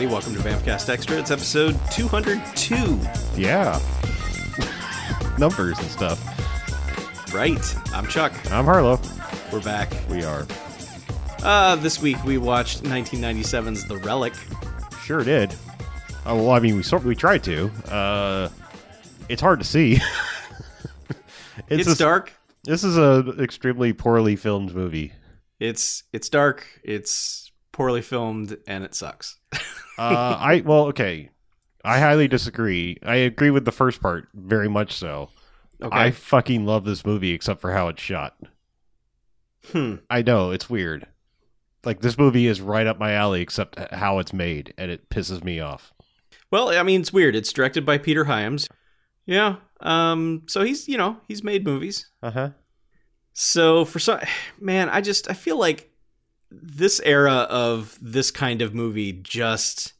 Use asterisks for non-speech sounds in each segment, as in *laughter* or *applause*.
everybody. Welcome to Bamfcast Extra. It's episode 202. Yeah. Numbers and stuff. Right. I'm Chuck. I'm Harlow. We're back. We are. Uh, this week we watched 1997's The Relic. Sure did. Oh, well, I mean, we sort we tried to. Uh, it's hard to see. *laughs* It's, a- dark. This is a extremely poorly filmed movie. It's it's dark. It's poorly filmed, and it sucks. Uh, I well, okay. I highly disagree. I agree with the first part very much so. Okay. I fucking love this movie except for how it's shot. Hmm. I know it's weird. Like this movie is right up my alley except how it's made, and it pisses me off. Well, I mean, it's weird. It's directed by Peter Hyams. Yeah. Um. So he's you know he's made movies. Uh huh. So for some man, I just I feel like this era of this kind of movie just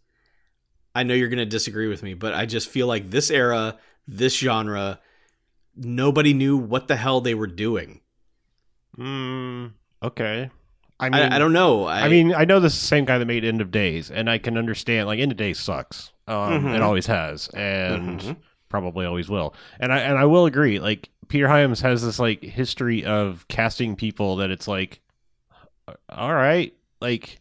I know you're going to disagree with me, but I just feel like this era, this genre nobody knew what the hell they were doing. Mm, okay. I I, mean, I, don't know. I, I mean, I know this is the same guy that made End of Days, and I can understand. Like, End of Days sucks. Um, Mhm. It always has, and Mhm. probably always will. And I and I will agree. Like, Peter Hyams has this like history of casting people that it's like, all right, like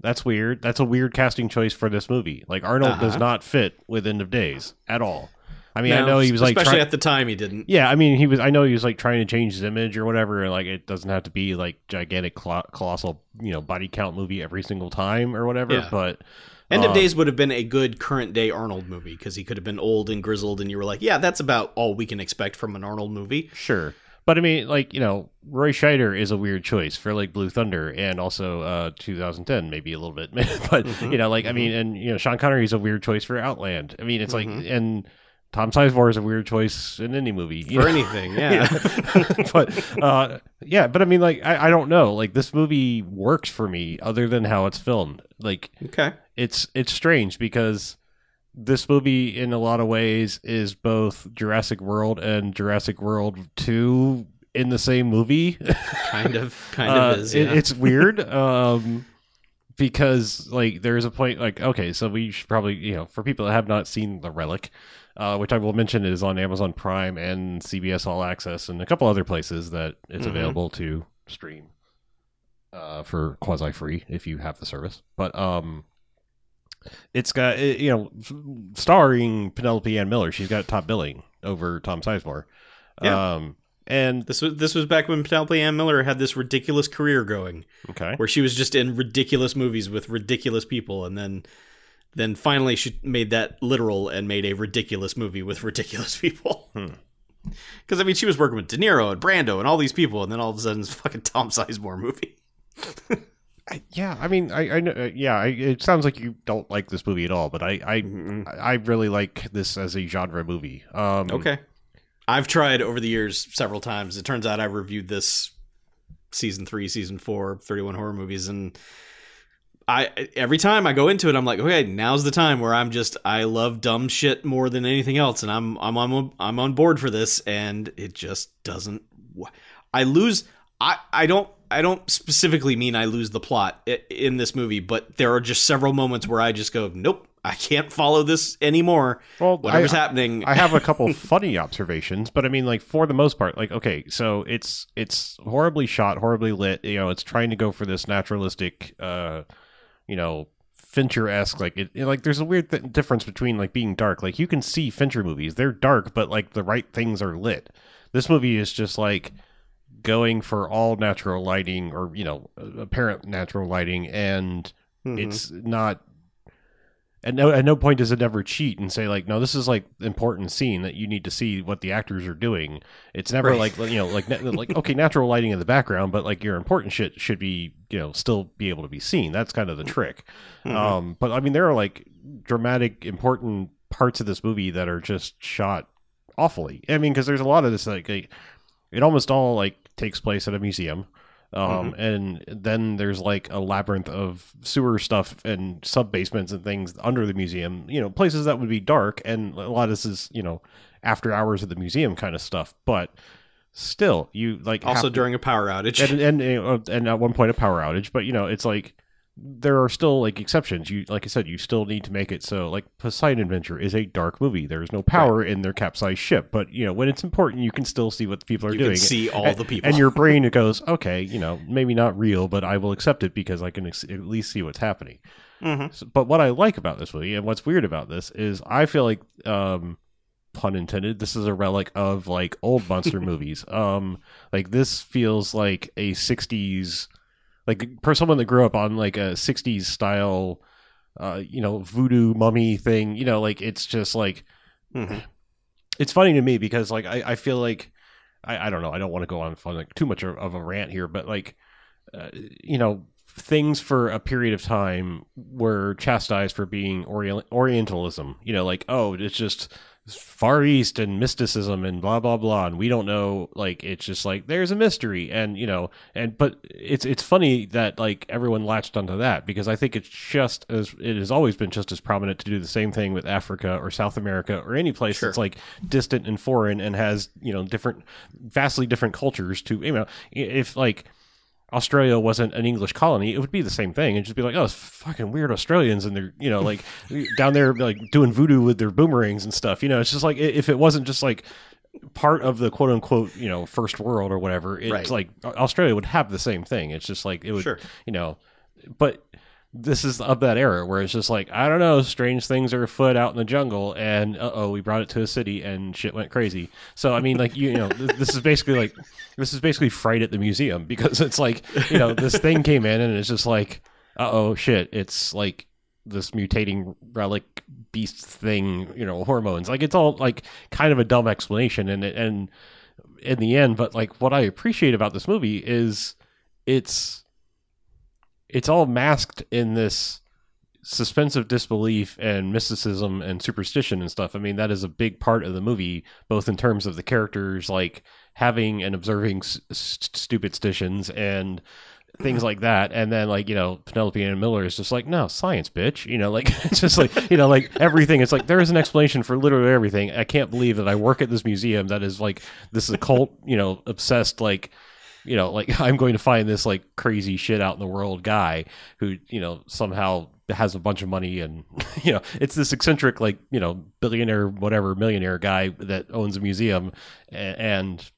that's weird. That's a weird casting choice for this movie. Like, Arnold does Uh-huh. not fit with End of Days at all. I mean, I know he was like especially try- at the time he didn't. yeah, I mean, he was. I know he was like trying to change his image or whatever, like it doesn't have to be like gigantic, colo- colossal, you know, body count movie every single time or whatever. Yeah. But End of uh, Days would have been a good current day Arnold movie because he could have been old and grizzled, and you were like, yeah, that's about all we can expect from an Arnold movie. sure. But I mean, like you know, Roy Scheider is a weird choice for like Blue Thunder and also uh 2010, maybe a little bit. *laughs* but Mhm, you know, like I mean, and you know, Sean Connery is a weird choice for Outland. I mean, it's Mhm. like and. Tom Sizemore is a weird choice in any movie For know? anything, *laughs* yeah. *laughs* but uh, yeah, but I mean, like, I, I don't know. Like, this movie works for me, other than how it's filmed. Like, okay. it's it's strange because this movie, in a lot of ways, is both Jurassic World and Jurassic World Two in the same movie. *laughs* Kind of, kind Uh, of is. it- it's weird. *laughs* Um, because like there's a point like okay, so we should probably you know for people that have not seen the relic, uh, which I will mention is on Amazon Prime and CBS All Access and a couple other places that it's Mhm. available to stream uh, for quasi free if you have the service. But um, it's got it- you know starring Penelope Ann Miller. She's got top billing over Tom Sizemore. Yeah. Um, and This was this was back when Penelope Ann Miller had this ridiculous career going, okay, where she was just in ridiculous movies with ridiculous people, and then then finally she made that literal and made a ridiculous movie with *laughs* ridiculous people. Hmm. Because I mean, she was working with De Niro and Brando and all these people, and then all of a sudden it's a fucking Tom Sizemore movie. *laughs* I, yeah, I mean, I, I know, uh, yeah, I, it sounds like you don't like this movie at all, but I, I, I really like this as a genre movie. Um, Okay. I've tried over the years several times. It turns out I reviewed this season three, season four, 31 horror movies, and I every time I go into it, I'm like, okay, now's the time where I'm just I love dumb shit more than anything else, and I'm I'm on I'm on board for this, and it just doesn't. I lose. I I don't. I don't specifically mean I lose the plot in this movie, but there are just several moments where I just go, nope, I can't follow this anymore. Well, Whatever's I, happening, I have a couple *laughs* funny observations, but I mean, like for the most part, like okay, so it's it's horribly shot, horribly lit. You know, it's trying to go for this naturalistic, uh, you know, Fincher esque. Like it, like there's a weird th- difference between like being dark. Like you can see Fincher movies; they're dark, but like the right things are lit. This movie is just like going for all natural lighting, or you know, apparent natural lighting, and Mhm. it's not at no at no point does it ever cheat and say like no this is like important scene that you need to see what the actors are doing it's never Right. like you know like like okay natural lighting in the background but like your important shit should be you know still be able to be seen that's kind of the trick Mhm. um but i mean there are like dramatic important parts of this movie that are just shot awfully i mean because there's a lot of this like, like it almost all like takes place at a museum. Um and then there's like a labyrinth of sewer stuff and sub basements and things under the museum you know places that would be dark. And a lot of this is you know after hours at the museum kind of stuff. But still you like also have to- during a power outage. and and and at one point a power outage. But you know it's like there are still like exceptions. You like I said, you still need to make it so like Poseidon Adventure is a dark movie. There's no power in their capsized ship, but you know when it's important, you can still see what people are You doing. can see all and, the people. and your *laughs* brain it goes, okay, you know, maybe not real, but I will accept it because I can ex- at least see what's happening. Mhm. So- but what I like about this movie and what's weird about this is I feel like, um, pun intended, this is a relic of like old monster *laughs* movies. Um, like this feels like a '60s, like for someone that grew up on like a '60s style, uh, you know, voodoo mummy thing. You know, like it's just like Mhm. it's funny to me because like I, I feel like I, I don't know I don't want to go on for like too much of of a rant here but like uh, you know things for a period of time were chastised for being orient- orientalism you know like oh it's just far east and mysticism and blah blah blah and we don't know like it's just like there's a mystery and you know and but it's it's funny that like everyone latched onto that because i think it's just as it has always been just as prominent to do the same thing with africa or south america or any place Sure. that's like distant and foreign and has you know different vastly different cultures to you know if like Australia wasn't an English colony, it would be the same thing. It'd just be like, oh, it's fucking weird Australians, and they're you know like down there like doing voodoo with their boomerangs and stuff. You know, it's just like if it wasn't just like part of the quote unquote you know first world or whatever, it's Right. like Australia would have the same thing. It's just like it would Sure. you know, but this is of that era where it's just like I don't know, strange things are afoot out in the jungle, and uh oh, we brought it to a city and shit went crazy. So I mean, like you, you know, th- this is basically like this is basically fright at the museum because it's like you know this thing came in and it's just like uh oh shit, it's like this mutating relic beast thing, you know, hormones. Like it's all like kind of a dumb explanation, and and in the end, but like what I appreciate about this movie is it's it's all masked in this suspense of disbelief and mysticism and superstition and stuff. I mean, that is a big part of the movie, both in terms of the characters like having and observing st- stupid stitions and things like that. And then like, you know, Penelope Ann Miller is just like, no, science, bitch. You know, like *laughs* it's just like, you know, like everything. It's like there is an explanation for literally everything. I can't believe that I work at this museum that is like this occult, you know, obsessed like you know, like *laughs* I'm going to find this like crazy shit out in the world guy who, you know, somehow has a bunch of money and, *laughs* you know, it's this eccentric, like, you know, billionaire, whatever, millionaire guy that owns a museum and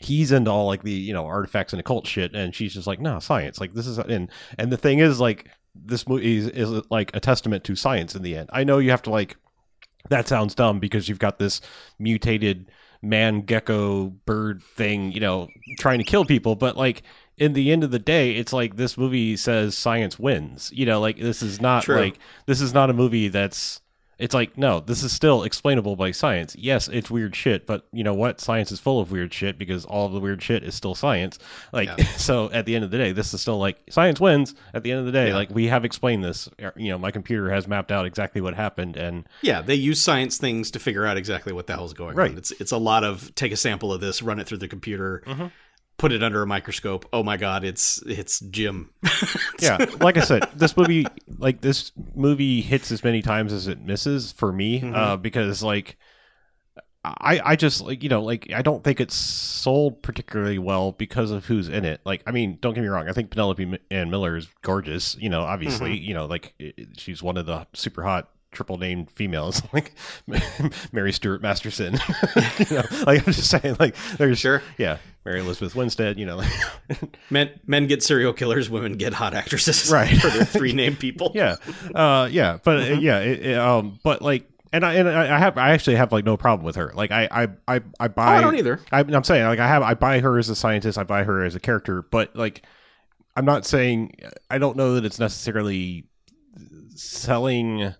he's into all like the, you know, artifacts and occult shit. And she's just like, no, science. Like, this is, and, and the thing is, like, this movie is, is like a testament to science in the end. I know you have to like, that sounds dumb because you've got this mutated man gecko bird thing, you know, trying to kill people, but like in the end of the day, it's like this movie says science wins. You know, like this is not True. like this is not a movie that's it's like no, this is still explainable by science. Yes, it's weird shit, but you know what? Science is full of weird shit because all the weird shit is still science. Like Yeah. *laughs* so at the end of the day, this is still like science wins at the end of the day. Yeah. Like we have explained this. You know, my computer has mapped out exactly what happened and Yeah, they use science things to figure out exactly what the hell's going Right. on. It's it's a lot of take a sample of this, run it through the computer, Mhm. Put it under a microscope. Oh my god, it's it's Jim. *laughs* yeah *laughs* like i said this movie like this movie hits as many times as it misses for me Mhm. uh because like i i just like you know like i don't think it's sold particularly well because of who's in it like i mean don't get me wrong i think penelope Ann miller is gorgeous you know obviously you know like she's one of the super hot triple named females *laughs* like mary stuart masterson you know like i'm just saying like there's Sure. yeah mary elizabeth winstead you know *laughs* Men men get serial killers, women get hot actresses. *laughs* Right. For their three name people. *laughs* yeah, uh, yeah, but uh, yeah, it, it, um, but like, and I and I I have I actually have like no problem with her. Like, I I I, I Oh, buy. I don't either. I, I'm saying like I have I buy her as a scientist. I buy her as a character, but like, I'm not saying I don't know that it's necessarily selling.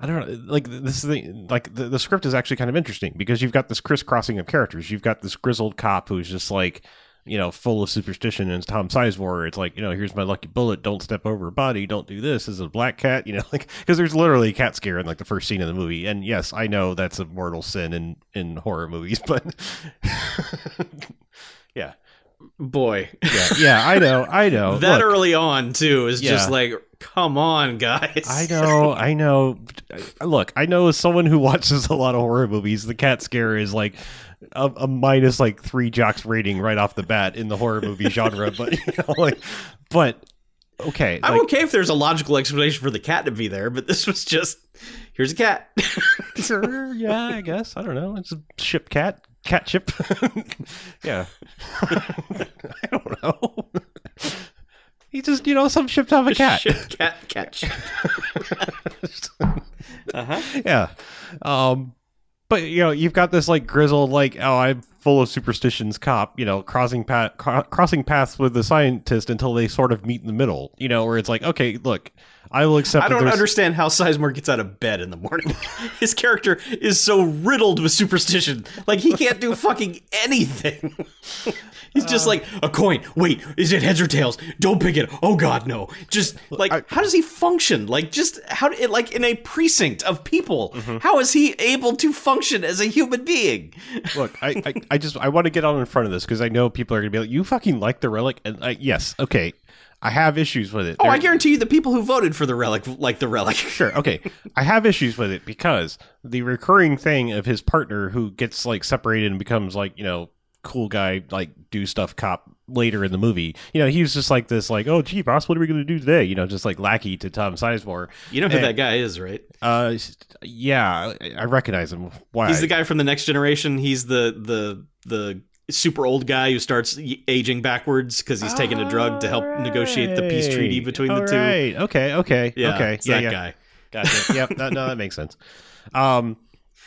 I don't know. Like this is the like the, the script is actually kind of interesting because you've got this crisscrossing of characters. You've got this grizzled cop who's just like you know full of superstition, and Tom Sizemore. It's like you know here's my lucky bullet. Don't step over a body. Don't do this. This is a black cat. You know *laughs* like because there's literally a cat scare in like the first scene of the movie. And yes, I know that's a mortal sin in in horror movies, *laughs* but yeah, Boy. yeah, yeah. I know, I know. *laughs* that Look, early on too is just like, come on, guys. I *laughs* know, I know. Look, I know as someone who watches a lot of horror movies, the cat scare is like a, a minus like three jocks rating right off the bat in the horror movie *laughs* genre. But you know, like, but okay, I'm like, okay if there's a logical explanation for the cat to be there, but this was just here's a cat. *laughs* sure, yeah, I guess. I don't know. It's a ship cat, cat ship. yeah, I don't know. He just, you know, some ships have a cat. Ship, cat, cat. ship. *laughs* uh-huh. yeah. Um, but you know, you've got this like grizzled, like, oh, I'm full of superstitions cop, you know, crossing path, cro- crossing paths with the scientist until they sort of meet in the middle, you know, where it's like, okay, look, I will accept. I don't there's- understand how Sizemore gets out of bed in the morning. *laughs* His character is so riddled with superstition. Like he can't do fucking anything. *laughs* He's just Uh. like a coin. Wait, is it heads or tails? Don't pick it. Oh God, no! Just like I- how does he function? Like just how it like in a precinct of people? Mm-hmm. how is he able to function as a human being? Look, I, I, I just I want to get on in front of this because I know people are gonna be like, you fucking like the relic, and I, yes, okay, I have issues with it. Oh, I guarantee you, the people who voted for the relic like the relic. *laughs* Sure. Okay. I have issues with it because the recurring thing of his partner who gets like separated and becomes like, you know, cool guy, like do stuff cop later in the movie. You know, he was just like this, like, oh, gee, boss, what are we going to do today? You know, just like lackey to Tom Sizemore. You know who And- that guy is, right? Uh, yeah, I- recognize him. Why? He's the guy from the next generation. He's the the the super old guy who starts aging backwards because he's taking a drug to help negotiate the peace treaty between the two. Right. Okay. Okay. Yeah, okay. it's yeah. that yeah. guy. Gotcha. yep. That, no, that makes sense. Um,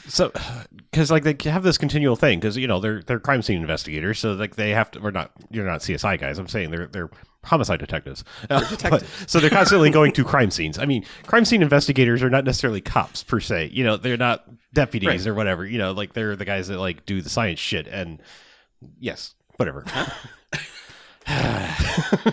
so *sighs* because like they have this continual thing because you know they're they're crime scene investigators, so like they have to. We're not. You're not CSI guys. I'm saying they're they're homicide detectives. *laughs* Uh, but- so they're constantly going to crime scenes. I mean, crime scene investigators are not necessarily cops per se. You know, they're not deputies Right. or whatever. You know, like they're the guys that like do the science shit. And yes, whatever. *sighs* *sighs*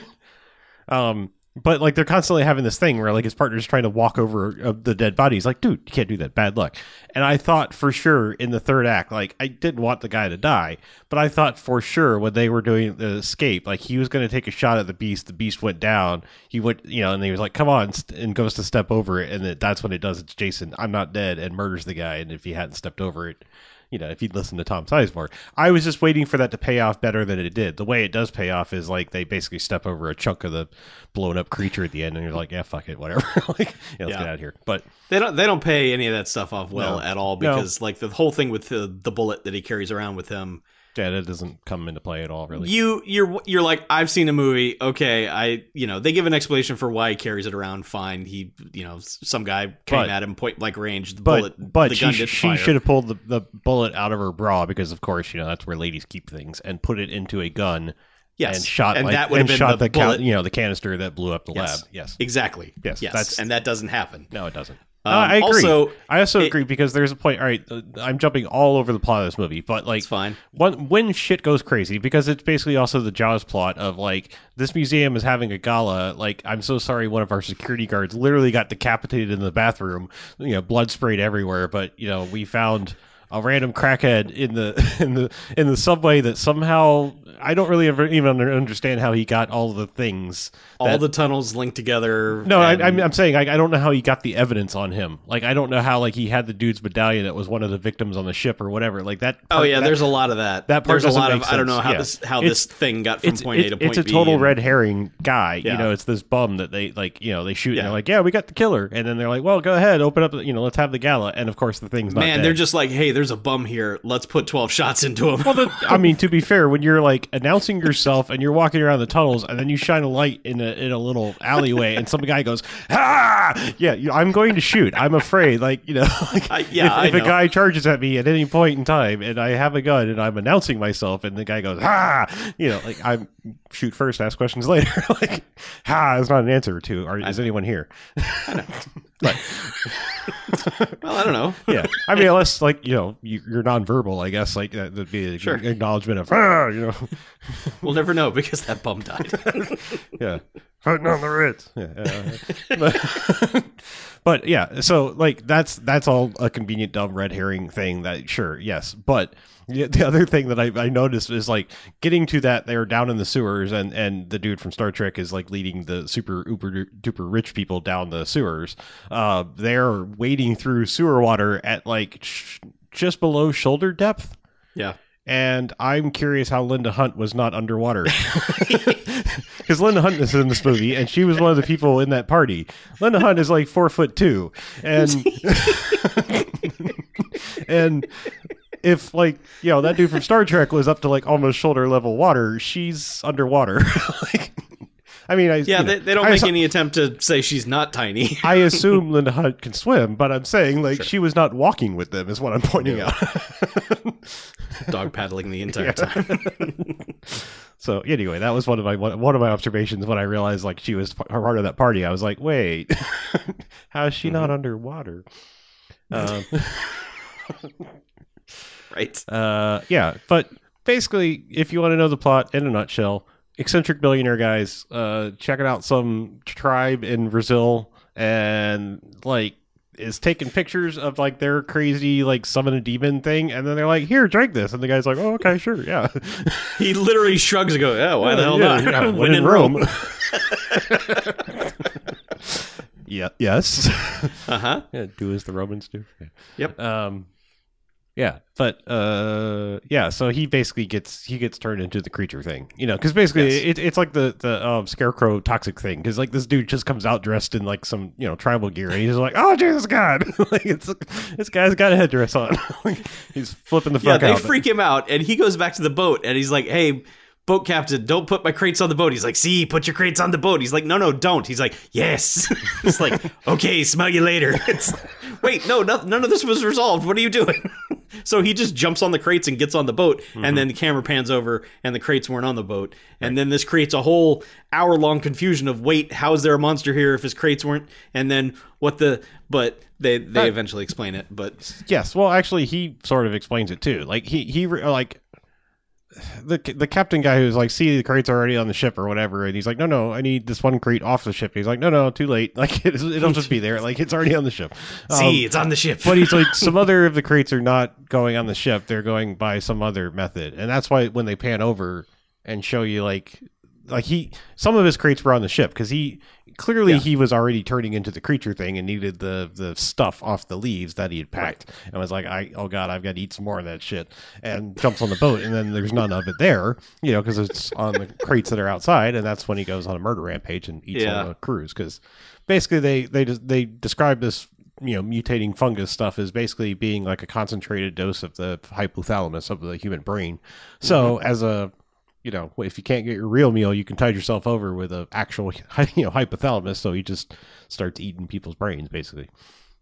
um but like they're constantly having this thing where like his partner's trying to walk over uh, the dead body. He's like dude you can't do that. Bad luck. And i thought for sure in the third act like i didn't want the guy to die but i thought for sure when they were doing the escape like he was going to take a shot at the beast. The beast went down. He went you know and he was like come on and goes to step over it and that's when it does. It's jason i'm not dead and murders the guy and if he hadn't stepped over it you know, if you'd listened to Tom Sizemore. I was just waiting for that to pay off better than it did. The way it does pay off is like they basically step over a chunk of the blown up creature at the end, and you're like, yeah, fuck it, whatever. *laughs* like, yeah, let's Yeah. get out of here. But They don't they don't pay any of that stuff off well No. at all No. because like the whole thing with the the bullet that he carries around with him. Yeah, that doesn't come into play at all, really. You you're you're like I've seen a movie. Okay, I you know they give an explanation for why he carries it around. Fine, he you know some guy came But- at him point blank range. The but bullet, but the she she should have pulled the, the bullet out of her bra because of course you know that's where ladies keep things and put it into a gun yes and shot and like, that would have been shot the, the, ca- you know the canister that blew up the Yes. lab. Yes, Exactly. Yes, Yes. that's- and that doesn't happen. no, it doesn't. Um, Uh, I agree. Also, I also it- agree because there's a point. All right, I'm jumping all over the plot of this movie, but like fine. when, when shit goes crazy, because it's basically also the Jaws plot of like this museum is having a gala. Like, I'm so sorry, one of our security guards literally got decapitated in the bathroom. You know, blood sprayed everywhere. But you know, we found a random crackhead in the *laughs* in the in the subway that somehow I don't really ever even understand how he got all the things. All the tunnels linked together. no, I, and- I'm, I'm saying I, I don't know how he got the evidence on him. Like I don't know how like he had the dude's medallion that was one of the victims on the ship or whatever. Like that. Oh yeah, that- there's a lot of that. that part there's a lot of make I don't know how Yeah. this how It's- this thing got from point A to point B. it's a total and- red herring guy. Yeah. You know, it's this bum that they like. You know, they shoot and they're like, "Yeah, we got the killer," and then they're like, "Well, go ahead, open up. You know, let's have the gala." And of course, the thing's not Man, dead. they're just like, hey, there's a bum here. Let's put 12 shots into him. Well, the, I mean, to be fair, when you're like announcing yourself and you're walking around the tunnels, and then you shine a light in a in a little alleyway, and some guy goes, "Ah!" Yeah, you- I'm going to shoot. I'm afraid. Like you know, *laughs* like, I- yeah, if, if a guy charges at me at any point in time, and I have a gun, and I'm announcing myself, and the guy goes, "Ah!" You know, like I'm shoot first, ask questions *laughs* later. like, "Ah" is not an answer to. Are, is anyone here? *laughs* but *laughs* well, I don't know. yeah, I mean, unless like you know you, you're nonverbal, I guess like that would be an Sure. acknowledgement of ah, you know. *laughs* We'll never know because that bum died. *laughs* yeah fighting on the ritz yeah, yeah. but, but yeah so like that's that's all a convenient dumb red herring thing that sure yes but the the other thing that I, I noticed is like getting to that they're down in the sewers and and the dude from star trek is like leading the super uber duper rich people down the sewers uh they're wading through sewer water at like sh- just below shoulder depth yeah. and I'm curious how Linda Hunt was not underwater. *laughs* *laughs* Because Linda Hunt is in this movie, and she was one of the people in that party. Linda Hunt is like four foot two, and *laughs* and if like you know that dude from Star Trek was up to like almost shoulder level water, she's underwater. *laughs* like, I mean, I Yeah, they, they don't I make assu- any attempt to say she's not tiny. *laughs* I assume Linda Hunt can swim, but I'm saying like she was not walking with them is what I'm pointing out. *laughs* Dog paddling the entire time. so anyway, that was one of my one, one of my observations when I realized like she was part of that party. I was like, wait, how is she Mm-hmm. not underwater? Um, right. uh, yeah, but basically, if you want to know the plot in a nutshell, eccentric billionaire guys uh, checking out some tribe in Brazil and like is taking pictures of like their crazy like summon a demon thing, and then they're like, "Here, drink this," and the guy's like, "Oh, okay, sure, yeah." *laughs* He literally shrugs and goes, "Yeah, why the hell Yeah, not? yeah, *laughs* when in Rome." *laughs* yeah. Yes. Uh huh. yeah. Do as the Romans do. Yep. Um. Yeah, but uh, yeah. So he basically gets he gets turned into the creature thing, you know, because basically Yes. it, it's like the the um, scarecrow toxic thing, because like this dude just comes out dressed in like some you know tribal gear, and he's like, oh Jesus God, *laughs* like it's this guy's got a headdress on, *laughs* he's flipping the Yeah, fuck they out. freak him out, and he goes back to the boat, and he's like, "Hey, boat captain, don't put my crates on the boat." He's like, "See, put your crates on the boat." He's like, "No, no, don't." He's like, "Yes." *laughs* it's like, "Okay, smell you later." *laughs* It's wait, no, no, none of this was resolved. What are you doing? *laughs* so he just jumps on the crates and gets on the boat, and mm-hmm. then the camera pans over, and the crates weren't on the boat, and then this creates a whole hour-long confusion of, "Wait, how is there a monster here if his crates weren't?" And then what the but they they That- eventually explain it, but Yes, well, actually, he sort of explains it too. Like he he like the the captain guy who's like, see, the crates are already on the ship or whatever, and he's like, no, no, I need this one crate off the ship. He's like, no, no, too late. *laughs* Like it, it'll just be there. Like it's already on the ship. see, Um, it's on the ship. but he's like, *laughs* some other of the crates are not going on the ship. They're going by some other method, and that's why when they pan over and show you like like he some of his crates were on the ship because he clearly Yeah. he was already turning into the creature thing and needed the the stuff off the leaves that he had packed. And was like I oh god I've got to eat some more of that shit. And jumps on the boat and then there's none of it there you know because it's on the crates that are outside and that's when he goes on a murder rampage and eats Yeah. all the crews because basically they they they describe this you know mutating fungus stuff as basically being like a concentrated dose of the hypothalamus of the human brain. So mm-hmm. as a you know if you can't get your real meal you can tide yourself over with a actual *laughs* you know hypothalamus. So he just starts eating people's brains basically.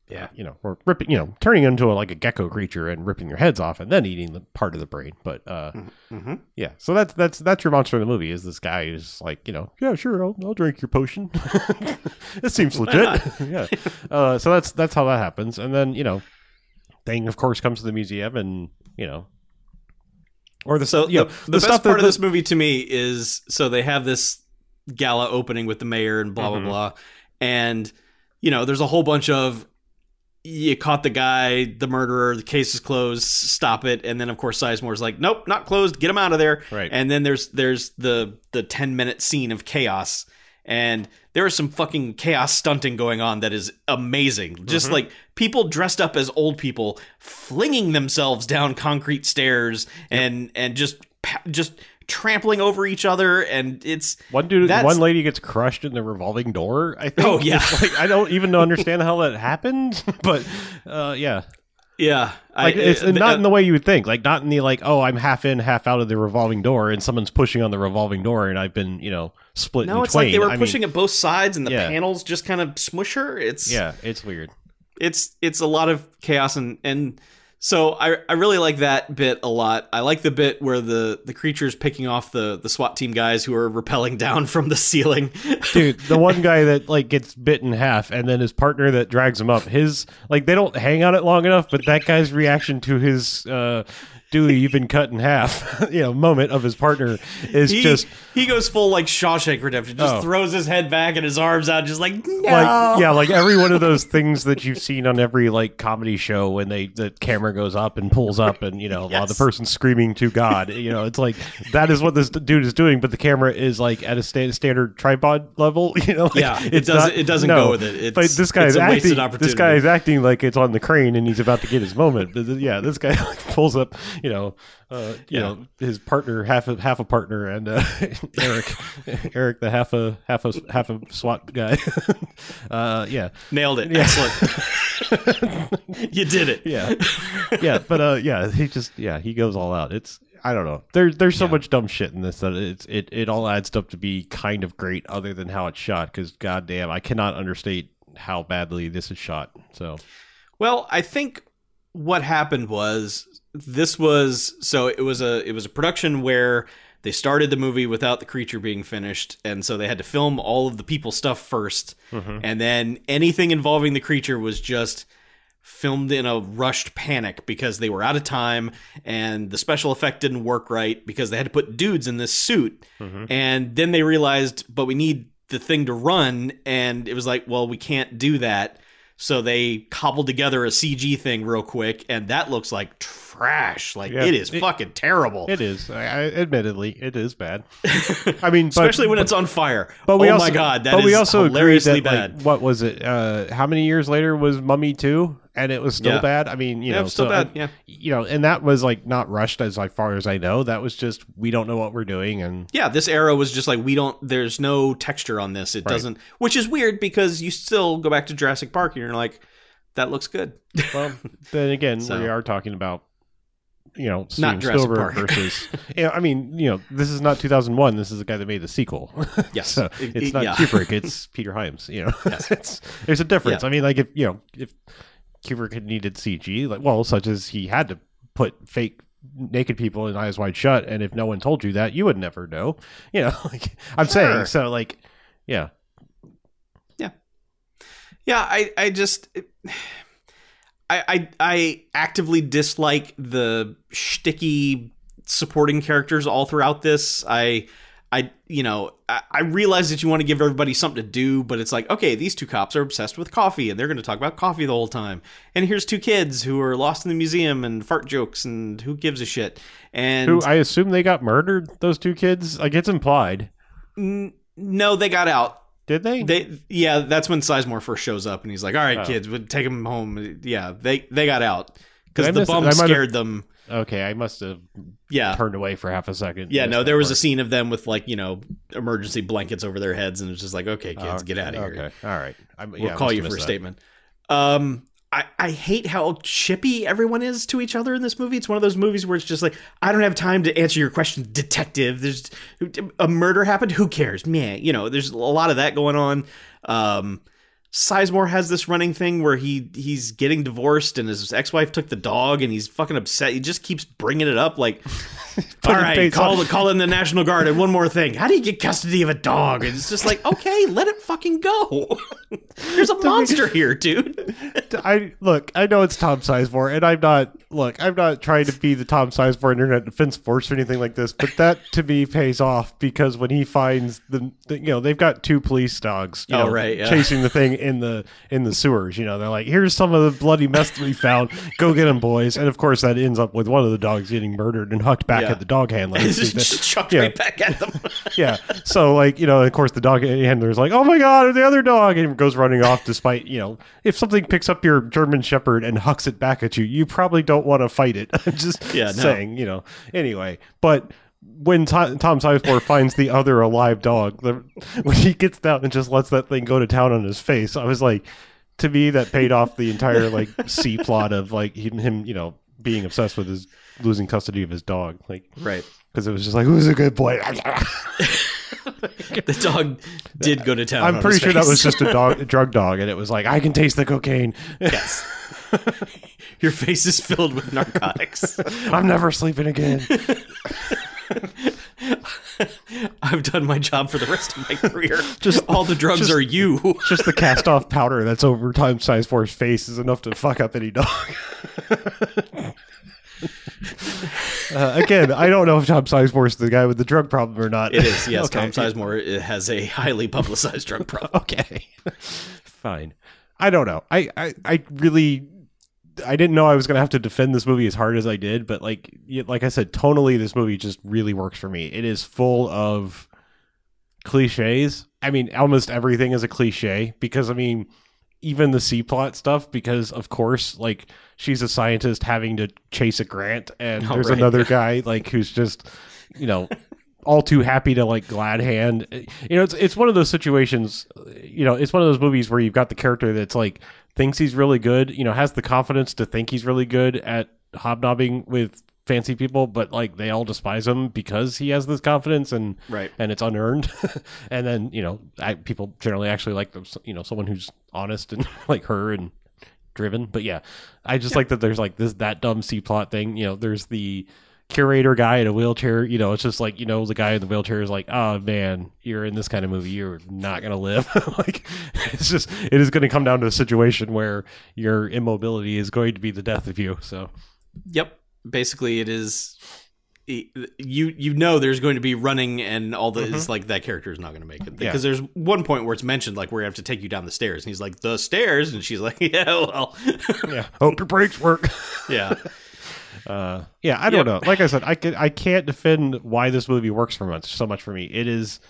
Yeah. you know or ripping you know turning into a, like a gecko creature and ripping your heads off and then eating the part of the brain. But uh Mm-hmm. yeah. So that's that's that's your monster in the movie is this guy who's like you know yeah sure i'll, I'll drink your potion. *laughs* It seems legit. *laughs* yeah. Uh so that's that's how that happens. And then you know thing of course comes to the museum and you know or the So you know, the, the, best stuff part of this movie to me is so they have this gala opening with the mayor and blah Mhm. blah blah, and you know there's a whole bunch of you caught the guy, the murderer, the case is closed, stop it, and then of course Sizemore's like, nope, not closed, get him out of there, right. And then there's there's the the 10 minute scene of chaos. And there is some fucking chaos stunting going on that is amazing just Mhm. like people dressed up as old people flinging themselves down concrete stairs and and just just trampling over each other and it's One dude, one lady gets crushed in the revolving door. I think. Oh, yeah. Like, I don't even understand how that happened, *laughs* but uh, yeah, yeah like I, it's uh, not uh, in the way you would think. Like not in the like, oh, I'm half in, half out of the revolving door, and someone's pushing on the revolving door, and I've been, you know, split. no in it's twain. like they were I mean, pushing at both sides and the Yeah. panels just kind of smush her it's yeah, it's weird. it's it's a lot of chaos and and so I I really like that bit a lot. I like the bit where the the creature's picking off the the SWAT team guys who are rappelling *laughs* down from the ceiling. dude the one *laughs* guy that like gets bit in half and then his partner that drags him up his like they don't hang on it long enough but that guy's reaction to his uh Dewey, you've been cut in half. *laughs* you know, moment of his partner is he just he goes full like Shawshank Redemption, just Oh. throws his head back and his arms out, just like no. like yeah, like every one of those things that you've seen on every like comedy show when they the camera goes up and pulls up, and you know, while the Yes. person's screaming to God, you know, it's like that is what this dude is doing, but the camera is like at a sta- standard tripod level, *laughs* you know. Like, Yeah, it doesn't- not- it doesn't no. go with it. It's- but this guy is a wasted acting. This guy is acting like it's on the crane and he's about to get his moment. But yeah, this guy *laughs* like, pulls up, you know, uh, you Yeah. know, his partner, half a half a partner, and uh, *laughs* Eric, *laughs* Eric, the half a half a half a SWAT guy. *laughs* uh, yeah, Nailed it. Yeah. Excellent. you did it. yeah, yeah. But uh, yeah, he just yeah he goes all out. It's I don't know. There's there's so Yeah. much dumb shit in this that it's it it all adds up to be kind of great, other than how it's shot. Because goddamn, I cannot understate how badly this is shot. So Well, I think what happened was this was so it was a it was a production where they started the movie without the creature being finished and so they had to film all of the people stuff 1st mm-hmm. and then anything involving the creature was just filmed in a rushed panic because they were out of time and the special effect didn't work right because they had to put dudes in this suit. Mm-hmm. And then they realized but we need the thing to run. And it was like well we can't do that so they cobbled together a CG thing real quick, and that looks like trash. Like Yeah, it is it- fucking terrible, it is. I, I admittedly, it is bad. *laughs* I mean, but, especially when it's on fire. But we oh also, my god, that but is we also hilariously that, bad. Like, what was it? Uh, how many years later was Mummy Two, and it was still Yeah. bad? I mean, you yeah, know, it's still so, bad. yeah, you know, and that was like not rushed as like, far as I know. That was just we don't know what we're doing, and yeah. This era was just like we don't. There's no texture on this. It Right. doesn't, which is weird because you still go back to Jurassic Park and you're like, that looks good. *laughs* well, then again, So- we are talking about. You know, Not Steven Jurassic Spielberg Park. *laughs* versus. you know, I mean, you know, this is not 2001. This is the guy that made the sequel. *laughs* Yes, so It- it's it- not yeah. Kubrick. It's Peter Hyams. You know, Yes. it's there's a difference. I mean, like if you know if Kubrick needed CG, like well, such as he had to put fake naked people in Eyes Wide Shut, and if no one told you that, you would never know. *laughs* You know, *laughs* like I'm saying. So like, yeah, Yeah, yeah. I, I just, I, I, I actively dislike the shticky supporting characters all throughout this. I, I, you know, I, I realize that you want to give everybody something to do, but it's like, okay, these two cops are obsessed with coffee, and they're going to talk about coffee the whole time. And here's two kids who are lost in the museum and fart jokes, and who gives a shit? And who I assume they got murdered. Those two kids, like it's implied. n- no, they got out. Did they? They yeah, that's when Sizemore first shows up and he's like, "All right, Oh. kids, we'll take them home." Yeah, they they got out because the bum scared them. Okay, I must have Yeah, turned away for half a second. yeah. No, that there was a scene of them with like you know emergency blankets over their heads, and it's just like, "Okay, kids, Oh, get out of here. Okay, all right. I'm, We'll yeah, call you for a statement." Um, I I hate how chippy everyone is to each other in this movie. It's one of those movies where it's just like, "I don't have time to answer your question, detective." There's a murder happened. Who cares? Meh. You know, there's a lot of that going on. Um, Sizemore has this running thing where he he's getting divorced and his ex-wife took the dog and he's fucking upset. He just keeps bringing it up like, *laughs* all right, call on- call in the National Guard and one more thing. How do you get custody of a dog? And it's just like, *laughs* okay, let it fucking go. *laughs* There's a monster here, dude. I look. I know it's Tom Sizemore, and I'm not. Look, I'm not trying to be the Tom Sizemore Internet Defense Force or anything like this. But that to me pays off because when he finds the, the you know, they've got two police dogs, you Oh, know, right, yeah. chasing the thing in the in the sewers. You know, they're like, "Here's some of the bloody mess that we found. Go get them, boys!" And of course, that ends up with one of the dogs getting murdered and hucked back Yeah. at the dog handler. *laughs* Just chucked Yeah. right back at them. *laughs* yeah. So like, you know, of course the dog handler's like, "Oh my god, the other dog," and goes running off despite, you know, if something picks up your German shepherd and hucks it back at you, you probably don't want to fight it. *laughs* I'm just Yeah, no. saying, you know. Anyway, but when Tom, Tom Sizemore finds the other alive dog, the, when he gets down and just lets that thing go to town on his face, I was like, to me, that paid off the entire like *laughs* C plot of like him, him, you know, being obsessed with his losing custody of his dog, like right. because it was just like, who's a good boy? *laughs* The dog did go to town. I'm pretty sure that was just a *laughs* dog, a drug dog, and it was like, I can taste the cocaine. yes. Your face is filled with narcotics. I'm never sleeping again. I've done my job for the rest of my career. *laughs* Just all the drugs just- are you. *laughs* Just the cast off powder that's over time size for his face is enough to fuck up any dog. *laughs* uh, again, I don't know if Tom Sizemore is the guy with the drug problem or not. It is, yes. Okay. Tom Sizemore has a highly publicized drug problem. Okay, fine. I don't know. I, I, I really I didn't know I was gonna have to defend this movie as hard as I did, but like like I said, tonally, this movie just really works for me. It is full of cliches. I mean, almost everything is a cliche because I mean, even the C plot stuff. Because of course, like she's a scientist having to chase a grant, and *laughs* Oh, there's right. another *laughs* guy like who's just you know all too happy to like glad hand. You know, it's it's one of those situations. You know, it's one of those movies where you've got the character that's like thinks he's really good. You know, has the confidence to think he's really good at hobnobbing with fancy people, but like they all despise him because he has this confidence and Right. and it's unearned. *laughs* and then you know, I, people generally actually like them. You know, someone who's honest and *laughs* like her and driven. But yeah, I just like that. There's like this that dumb C plot thing. You know, there's the curator guy in a wheelchair. You know, it's just like you know the guy in the wheelchair is like, oh man, you're in this kind of movie, you're not gonna live. *laughs* like it's just it is going to come down to a situation where your immobility is going to be the death of you. So Yep. Basically, it is. You you know there's going to be running and all the it's like that character is not going to make it Mm-hmm. Yeah. because there's one point where it's mentioned like we're have to take you down the stairs and he's like the stairs and she's like *laughs* yeah well yeah, hope your brakes work. *laughs* yeah Uh, yeah, I don't know. Like I said, I can I can't defend why this movie works for much so much for me. It is,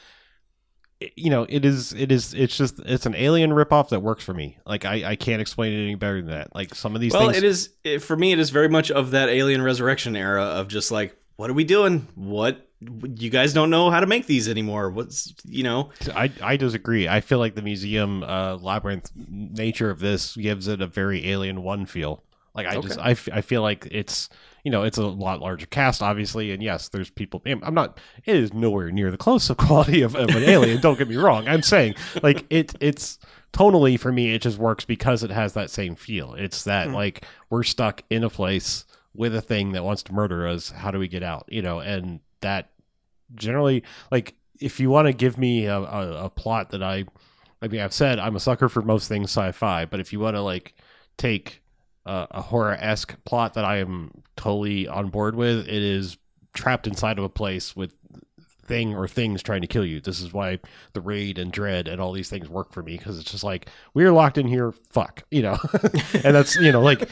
you know, it is it is it's just it's an alien ripoff that works for me. Like I I can't explain it any better than that. Like some of these well things. it is it, for me it is very much of that alien resurrection era of just like what are we doing what you guys don't know how to make these anymore what's you know I I disagree. I feel like the museum uh, labyrinth nature of this gives it a very Alien One feel. Like I just Okay. I, f- I feel like it's you know it's a lot larger cast obviously and yes there's people I'm not it is nowhere near the close *laughs* of quality of, of an Alien. Don't get me wrong. I'm saying like it it's tonally for me it just works because it has that same feel. It's that Hmm. like we're stuck in a place with a thing that wants to murder us. How do we get out? You know, and that generally like if you want to give me a, a, a plot that I I mean I've said I'm a sucker for most things sci-fi, but if you want to like take Uh, a, a horror esque plot that I am totally on board with, it is trapped inside of a place with thing or things trying to kill you. This is why the raid and Dredd and all these things work for me because it's just like we're locked in here. Fuck, you know, *laughs* and that's you know like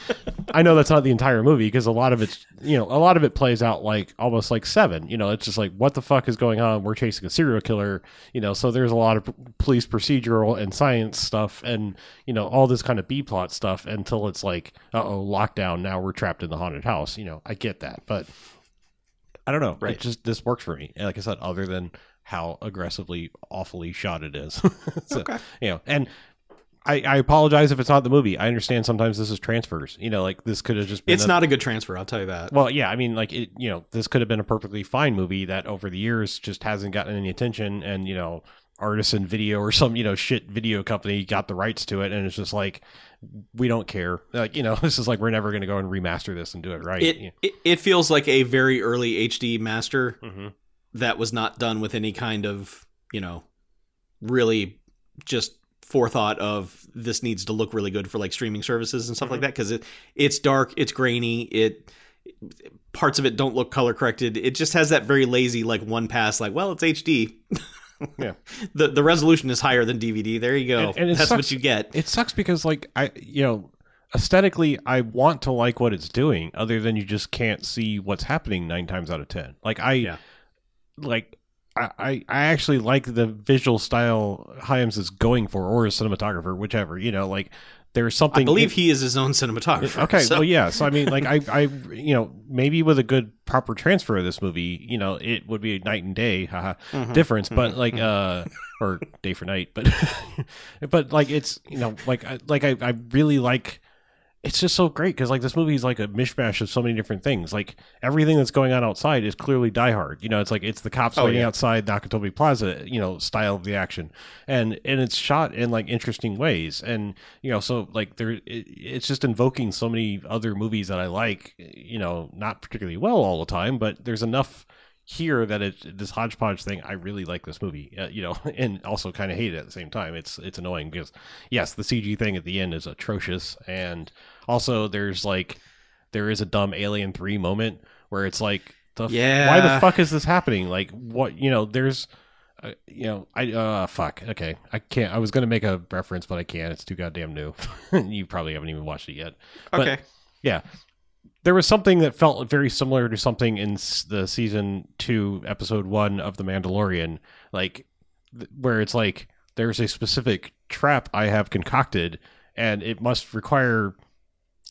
I know that's not the entire movie because a lot of it's you know a lot of it plays out like almost like seven. You know, it's just like what the fuck is going on? We're chasing a serial killer. You know, so there's a lot of police procedural and science stuff and you know all this kind of B plot stuff until it's like oh lockdown. Now we're trapped in the haunted house. You know, I get that, but I don't know. Right. It just this works for me. And Like I said, other than how aggressively awfully shot it is. *laughs* so, Okay. You know, and I, I apologize if it's not the movie. I understand sometimes this is transfers. You know, like this could have just been it's a- not a good transfer i'll tell you that well, yeah, I mean, like it, you know, this could have been a perfectly fine movie that over the years just hasn't gotten any attention, and you know, Artisan Video or some you know shit video company got the rights to it, and it's just like we don't care. Like you know, *laughs* this is like we're never going to go and remaster this and do it right. it, Yeah. it it feels like a very early hd master Mhm. that was not done with any kind of you know really just forethought of this needs to look really good for like streaming services and stuff like that because it it's dark it's grainy it parts of it don't look color corrected it just has that very lazy like one pass like well it's hd *laughs* Yeah. *laughs* the the resolution is higher than dvd there you go And- and that's sucks- what you get It sucks because like I you know aesthetically I want to like what it's doing other than you just can't see what's happening 9 times out of 10. Like I Yeah. like I, I I actually like the visual style Hyams is going for or a cinematographer whichever, you know, like there's something i believe he is his own cinematographer Okay, so- well, yeah. So I mean, like, I, *laughs* I, you know, maybe with a good proper transfer of this movie, you know, it would be a night and day haha, Mhm. difference. But like, uh, or day for night, but, *laughs* but like, it's you know, like, I, like I, I really like. It's just so great because like this movie is like a mishmash of so many different things. Like everything that's going on outside is clearly Die Hard. You know, it's like it's the cops Oh, waiting yeah. outside Nakatomi Plaza. You know, style of the action, and and it's shot in like interesting ways. And you know, so like there, it, it's just invoking so many other movies that I like. You know, not particularly well all the time, but there's enough here that it this hodgepodge thing. I really like this movie. Uh, you know, *laughs* and also kind of hate it at the same time. It's it's annoying because yes, the CG thing at the end is atrocious, and also there's like there is a dumb Alien Three moment where it's like the f- Yeah. why the fuck is this happening? Like what you know? There's uh, you know, I uh fuck. Okay, I can't. I was gonna make a reference, but I can't. It's too goddamn new. *laughs* you probably haven't even watched it yet. But- okay Yeah. There was something that felt very similar to something in the season 2 episode 1 of The Mandalorian like th- where it's like there's a specific trap I have concocted and it must require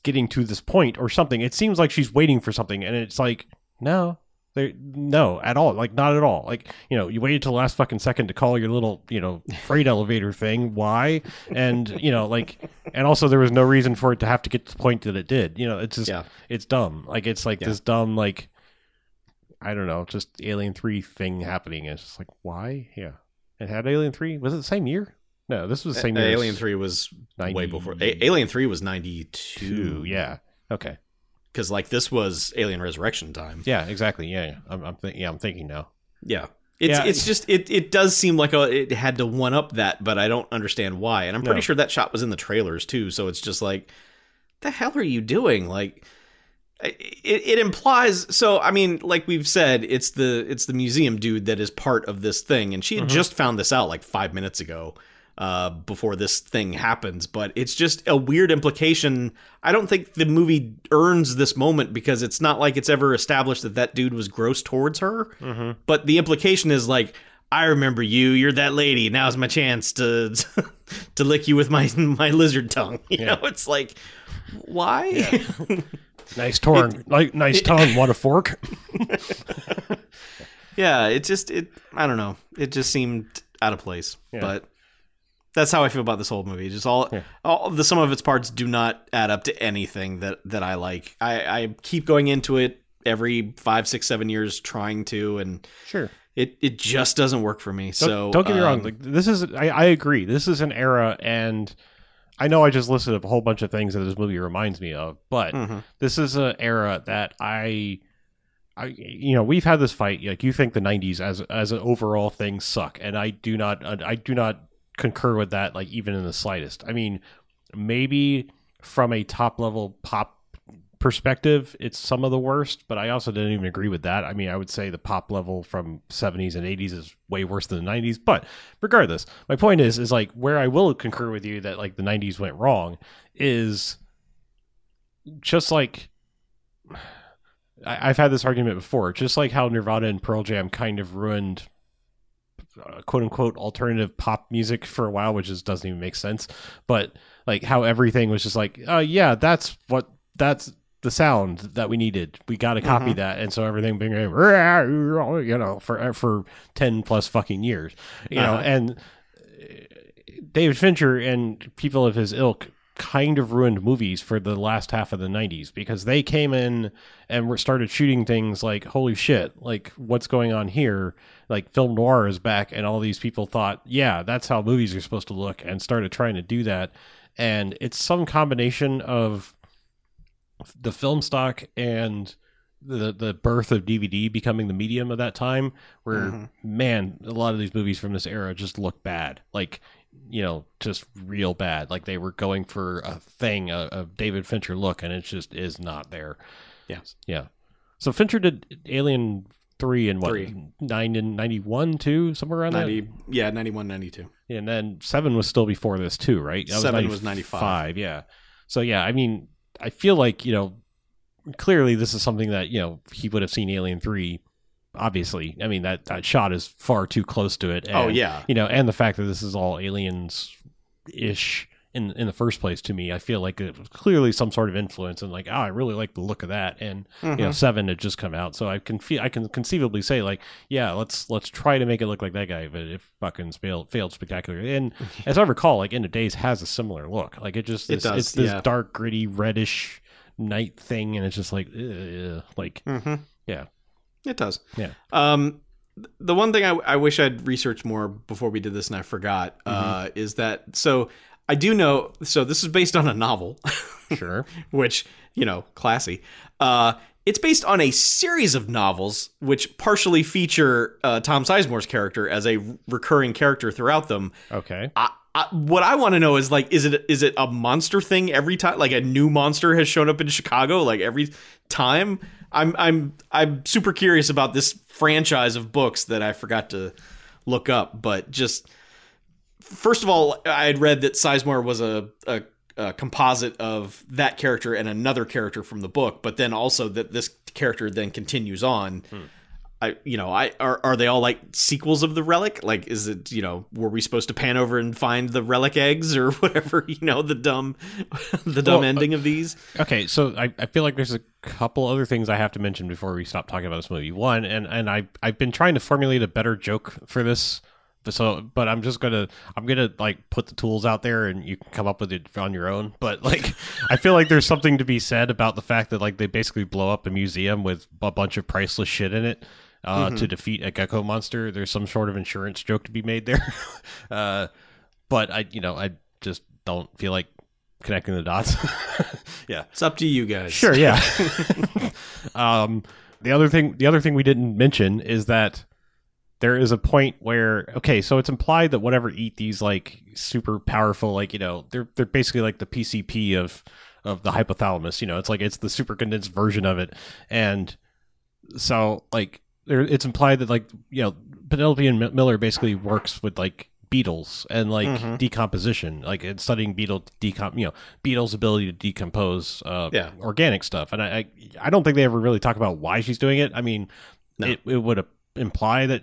getting to this point or something. It seems like she's waiting for something and it's like no. There, no, at all. Like, not at all. Like, you know, you waited till the last fucking second to call your little, you know, freight elevator thing. Why? And, you know, like, and also there was no reason for it to have to get to the point that it did. You know, it's just, Yeah. it's dumb. Like, it's like Yeah. this dumb, like, I don't know, just Alien 3 thing happening. It's just like, why? Yeah. It had Alien 3. Was it the same year? No, this was the same A- year. Alien Three was way before. A- Alien Three was ninety two. Yeah. Okay. Because like this was Alien Resurrection time. Yeah, exactly. Yeah. yeah. I'm, I'm th- yeah, I'm thinking now. Yeah. It's Yeah. it's just it it does seem like a, it had to one up that, but I don't understand why. And I'm pretty No. sure that shot was in the trailers too. So it's just like, the hell are you doing? Like, it, it implies. So I mean, like we've said, it's the it's the museum dude that is part of this thing, and she had Mhm. just found this out like five minutes ago. Uh, before this thing happens, but it's just a weird implication. I don't think the movie earns this moment because it's not like it's ever established that that dude was gross towards her Mm-hmm. but the implication is like I remember you. You're that lady. Now's my chance to *laughs* to lick you with my *laughs* my lizard tongue. *laughs* You Yeah. know, it's like why? Nice tongue. like, nice tongue. Want a fork? Yeah, it just it I don't know. It just seemed out of place. Yeah. But that's how I feel about this whole movie. Just all Yeah. all the sum of its parts do not add up to anything that that I like. I, I keep going into it every five, six, seven years trying to, and Sure. it it just doesn't work for me. Don't, so don't get me wrong. um, Like this is, I, I agree. This is an era, and I know I just listed a whole bunch of things that this movie reminds me of, but mhm. this is an era that I, I, you know, we've had this fight. Like you think the '90s as as an overall thing suck, and I do not, I do not concur with that. Like even in the slightest. I mean, maybe from a top level pop perspective, it's some of the worst, but I also didn't even agree with that. I mean, I would say the pop level from 70s and 80s is way worse than the 90s, but regardless, my point is is like where I will concur with you that like the 90s went wrong is just like I, I've had this argument before, just like how Nirvana and Pearl Jam kind of ruined uh, quote unquote alternative pop music for a while, which just doesn't even make sense. But like how everything was just like, oh yeah, that's what that's the sound that we needed. We got to copy Mhm. that, and so everything being you know for for ten plus fucking years, you know, Uh-huh. and uh, David Fincher and people of his ilk kind of ruined movies for the last half of the 90s because they came in and started shooting things like holy shit like what's going on here like film noir is back and all these people thought yeah that's how movies are supposed to look and started trying to do that. And it's some combination of the film stock and the the birth of DVD becoming the medium of that time where Mhm. man a lot of these movies from this era just look bad. Like you know just real bad. Like they were going for a thing a, a David Fincher look and it just is not there. Yeah. yeah. So Fincher did Alien 3 and what Three. 9 and 91 too somewhere around that yeah 91 92 and then seven was still before this too, right? That Seven was 95. Yeah. So yeah, I mean, I feel like you know, clearly this is something that you know he would have seen Alien three. Obviously, I mean that that shot is far too close to it. oh yeah you know, and the fact that this is all aliens ish in in the first place to me, I feel like it was clearly some sort of influence and like, oh, I really like the look of that, and you know, Mhm. seven had just come out, so I can feel I can conceivably say like, yeah, let's let's try to make it look like that guy, but it fucking failed failed spectacularly. And *laughs* as I recall, like End of Days has a similar look, like it just It this, does, it's this yeah. dark gritty reddish night thing, and it's just like, ugh, like Mm-hmm. Yeah. it does. Yeah. Um, the one thing I, I wish I'd researched more before we did this and I forgot uh, Mm-hmm. is that so I do know. So this is based on a novel, sure, *laughs* which you know, classy. Uh, it's based on a series of novels which partially feature uh, Tom Sizemore's character as a recurring character throughout them. okay, I, I, what I want to know is like, is it is it a monster thing every time? Like a new monster has shown up in Chicago, like every time. I'm I'm I'm super curious about this franchise of books that I forgot to look up. But just first of all, I had read that Sizemore was a a, uh, composite of that character and another character from the book, but then also that this character then continues on. Hmm. I, you know, I are are they all like sequels of the relic? Like, is it you know, were we supposed to pan over and find the relic eggs or *laughs* whatever? You know, the dumb, the dumb Well, uh, ending of these. Okay, so I, I feel like there's a couple other things I have to mention before we stop talking about this movie. One, and and I I've been trying to formulate a better joke for this, so but I'm just gonna I'm gonna like put the tools out there and you can come up with it on your own. But like *laughs* I feel like there's something to be said about the fact that like they basically blow up a museum with a bunch of priceless shit in it. Uh, Mhm. To defeat a gecko monster, there's some sort of insurance joke to be made there, *laughs* uh, but I, you know, I just don't feel like connecting the dots. *laughs* yeah, It's up to you guys. Sure, yeah. um, the other thing, the other thing we didn't mention is that there is a point where okay, so it's implied that whatever eat these like super powerful, like you know, they're they're basically like the PCP of of the hypothalamus. You know, it's like it's the super condensed version of it, and so like there, it's implied that like you know Penelope Ann M- Miller basically works with like beetles and like Mhm. decomposition, like and studying beetle decom, you know, beetles' ability to decompose uh, Yeah. organic stuff. And I, I, I don't think they ever really talk about why she's doing it. I mean, No. it, it would imply that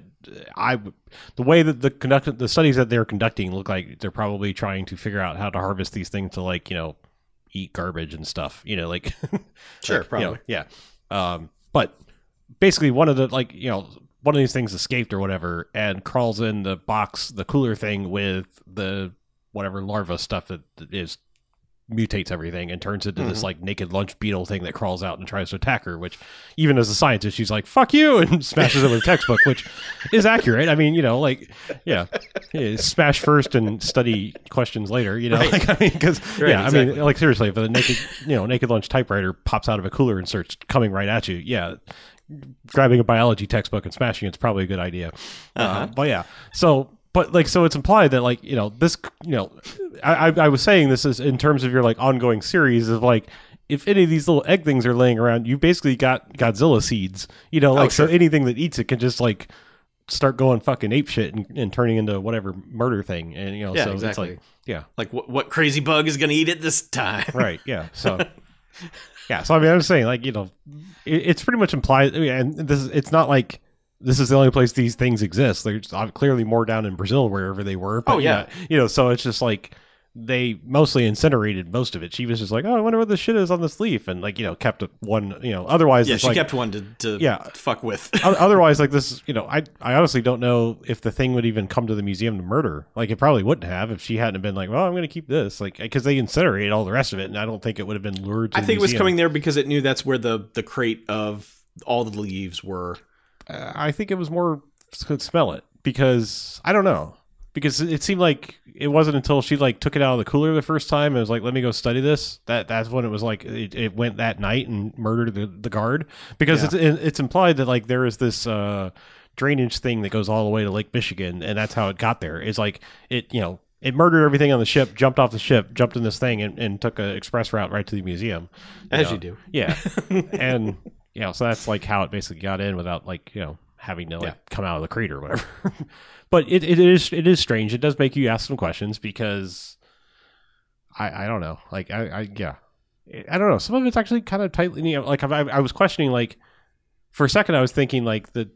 I, the way that the conduct, the studies that they're conducting look like they're probably trying to figure out how to harvest these things to like you know eat garbage and stuff. You know, like *laughs* Sure, like, you know, probably. yeah. Um, but basically, one of the like you know one of these things escaped or whatever, and crawls in the box, the cooler thing with the whatever larva stuff that is mutates everything and turns into this Mhm. like naked lunch beetle thing that crawls out and tries to attack her. Which even as a scientist, she's like "fuck you" *laughs* and smashes it with a textbook, which is accurate. I mean, you know, like yeah, yeah, smash first and study questions later. You know, Right. *laughs* like I mean, because Right, yeah, I mean, like seriously, if a naked you know naked lunch typewriter pops out of a cooler and starts coming right at you, yeah, grabbing a biology textbook and smashing it's probably a good idea. Uh, Uh-huh. but yeah, so but like so it's implied that like you know this you know I, I was saying this is in terms of your like ongoing series of like. If any of these little egg things are laying around, you basically got Godzilla seeds. You know, oh, like Oh, sure. so anything that eats it can just like start going fucking ape shit and, and turning into whatever murder thing. And you know, Yeah, so exactly. it's like yeah, Like what, what crazy bug is going to eat it this time? right yeah so *laughs* yeah so i mean i'm just saying like you know it, it's pretty much implied I mean, and this is it's not like this is the only place these things exist there's uh, clearly more down in brazil wherever they were but Oh, yeah. you know so it's just like they mostly incinerated most of it she was just like oh i wonder what this shit is on this leaf and like you know kept one you know otherwise Yeah, she like, kept one to, to Yeah. fuck with. *laughs* Otherwise like this you know i i honestly don't know if the thing would even come to the museum to murder like it probably wouldn't have if she hadn't been like well i'm gonna keep this like because they incinerated all the rest of it and i don't think it would have been lured to I the think it was coming there because it knew that's where the, the crate of all the leaves were. I think it was more could smell it because i don't know because it seemed like it wasn't until she like took it out of the cooler the first time and was like let me go study this that that's when it was like it, it went that night and murdered the, the guard because Yeah. it's it's implied that like there is this uh drainage thing that goes all the way to lake michigan and that's how it got there it's like it you know it murdered everything on the ship jumped off the ship jumped in this thing and, and took an express route right to the museum As know. you do. yeah *laughs* and you know so that's like how it basically got in without like you know having to like Yeah. come out of the crate or whatever. *laughs* But it, it is it is strange. It does make you ask some questions because i i don't know. Like i i yeah. I don't know. Some of it's actually kind of tightly you know, like I, I was questioning like for a second i was thinking like the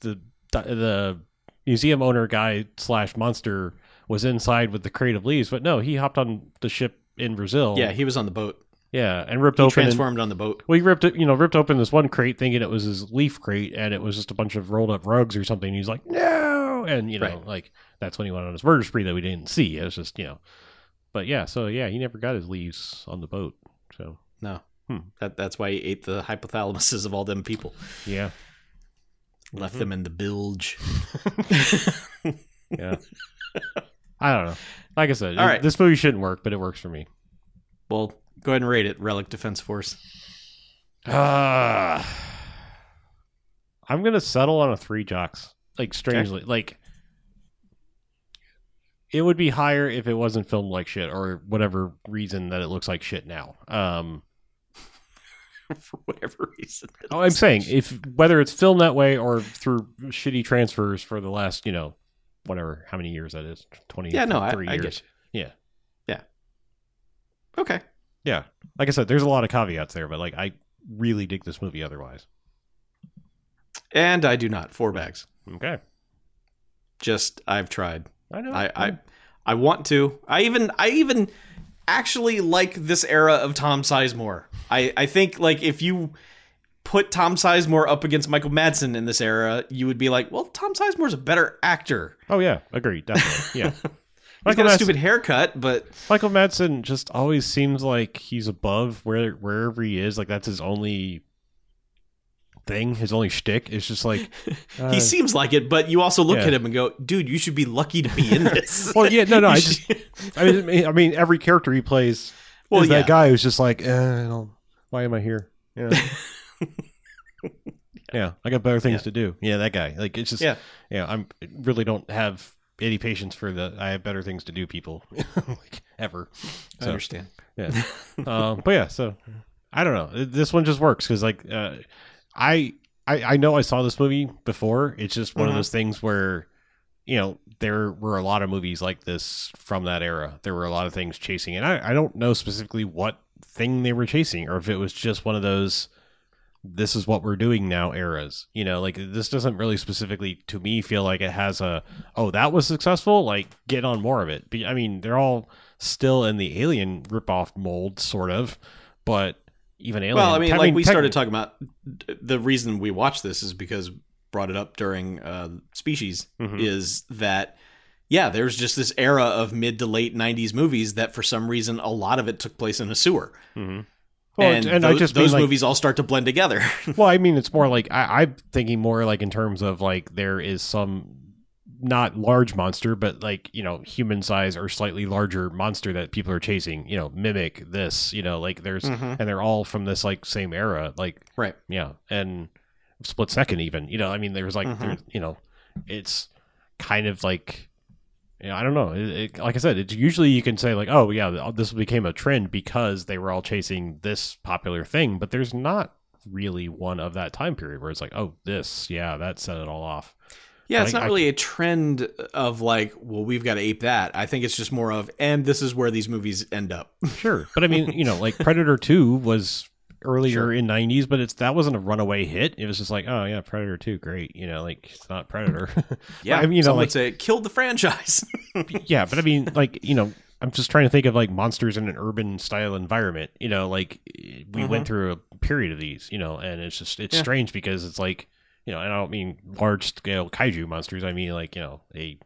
the the museum owner guy slash monster was inside with the crate of leaves but no he hopped on the ship in brazil. Yeah, he was on the boat. Yeah and ripped He open and- transformed on the boat. well, he ripped it, you know, ripped open this one crate thinking it was his leaf crate, and it was just a bunch of rolled up rugs or something. He's like, no, and you know, Right. like that's when he went on his murder spree that we didn't see. It was just, you know, but yeah, so yeah, he never got his leaves on the boat. So No. Hmm. That, that's why he ate the hypothalamuses of all them people. yeah, Left Mhm. them in the bilge. *laughs* yeah. I don't know. Like I said, All it- right. this movie shouldn't work, but it works for me. well, go ahead and rate it, Relic Defense Force. Uh, I'm gonna settle on a three jocks. Like strangely, like it would be higher if it wasn't filmed like shit or whatever reason that it looks like shit now. Um, *laughs* For whatever reason. oh, I'm saying if whether it's filmed that way or through shitty transfers for the last, you know, whatever how many years that is, twenty, Yeah, no, I, three I years. get you. Yeah. Yeah. Okay. Yeah, like I said, there's a lot of caveats there, but like I really dig this movie otherwise. And I do not. Four bags. Okay, Just I've tried. I know. I I, I want to. I even I even actually like this era of Tom Sizemore. I I think like if you put Tom Sizemore up against Michael Madsen in this era, you would be like, well, Tom Sizemore's a better actor. oh yeah, agreed, definitely. Yeah, *laughs* He's got a stupid haircut, but Michael Madsen just always seems like he's above where wherever he is. Like that's his only thing, his only shtick. It's just like *laughs* uh, he seems like it. But you also look yeah. at him and go, dude, you should be lucky to be in *laughs* this. Well, yeah, no, no. I just, *laughs* I mean, I mean, every character he plays Well, is yeah. that guy who's just like, eh, why am I here? Yeah, yeah, I got better things Yeah. to do. Yeah, that guy. Like it's just, Yeah. yeah, I'm really don't have any patience for the I have better things to do people *laughs* like ever. I understand. yeah. *laughs* um, but yeah, so I don't know. This one just works because like uh, I, I I know I saw this movie before. It's just one Mhm. of those things where you know there were a lot of movies like this from that era. There were a lot of things chasing, and I I don't know specifically what thing they were chasing or if it was just one of those this is what we're doing now eras you know like this doesn't really specifically to me feel like it has a oh that was successful like get on more of it But, i mean they're all still in the alien ripoff mold sort of but even alien Well, I mean, like we techni- started talking about the reason we watched this is because brought it up during uh, Species Mhm. is that yeah, there's just this era of mid to late '90s movies that for some reason a lot of it took place in a sewer, Mhm. Well, and, and, tho- I just those like- movies all start to blend together. *laughs* Well, I mean, it's more like I, I'm thinking more like in terms of like there is some not large monster, but like you know human size or slightly larger monster that people are chasing. You know, mimic this. You know, like there's Mhm. and they're all from this like same era. Like Right. yeah, and split second even. You know, I mean, there's like Mhm. there, you know, it's kind of like. Yeah, I don't know. It, it, like I said, it's usually you can say like, "Oh, yeah, this became a trend because they were all chasing this popular thing," but there's not really one of that time period where it's like, "Oh, this, yeah, that set it all off." Yeah, it's I- not really a trend of like, well, we've got to ape that. I think it's just more of, and this is where these movies end up. *laughs* Sure, but I mean, you know, like Predator Two was earlier Sure. in '90s, but it's that wasn't a runaway hit. It was just like, "Oh yeah, Predator Two, great." You know, like it's not Predator. *laughs* Yeah, I mean, you know, like would say it killed the franchise. *laughs* yeah, but I mean, like you know, I'm just trying to think of like monsters in an urban style environment. You know, like we Mhm. went through a period of these. You know, and it's just it's Yeah. strange because it's like you know, and I don't mean large scale kaiju monsters. I mean like you know a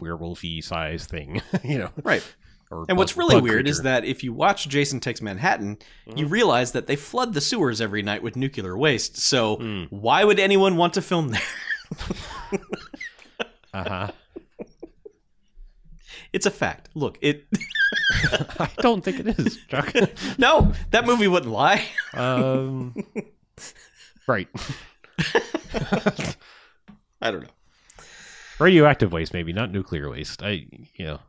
werewolfy size thing. *laughs* you know, right. Or And what's really weird is that if you watch Jason Takes Manhattan, you Mm-hmm. realize that they flood the sewers every night with nuclear waste. So Hmm. why would anyone want to film there? *laughs* uh huh. It's a fact. Look, it. *laughs* *laughs* I don't think it is, Chuck. no, that movie wouldn't lie. um, right. I don't know. Radioactive waste, maybe not nuclear waste. I, you know,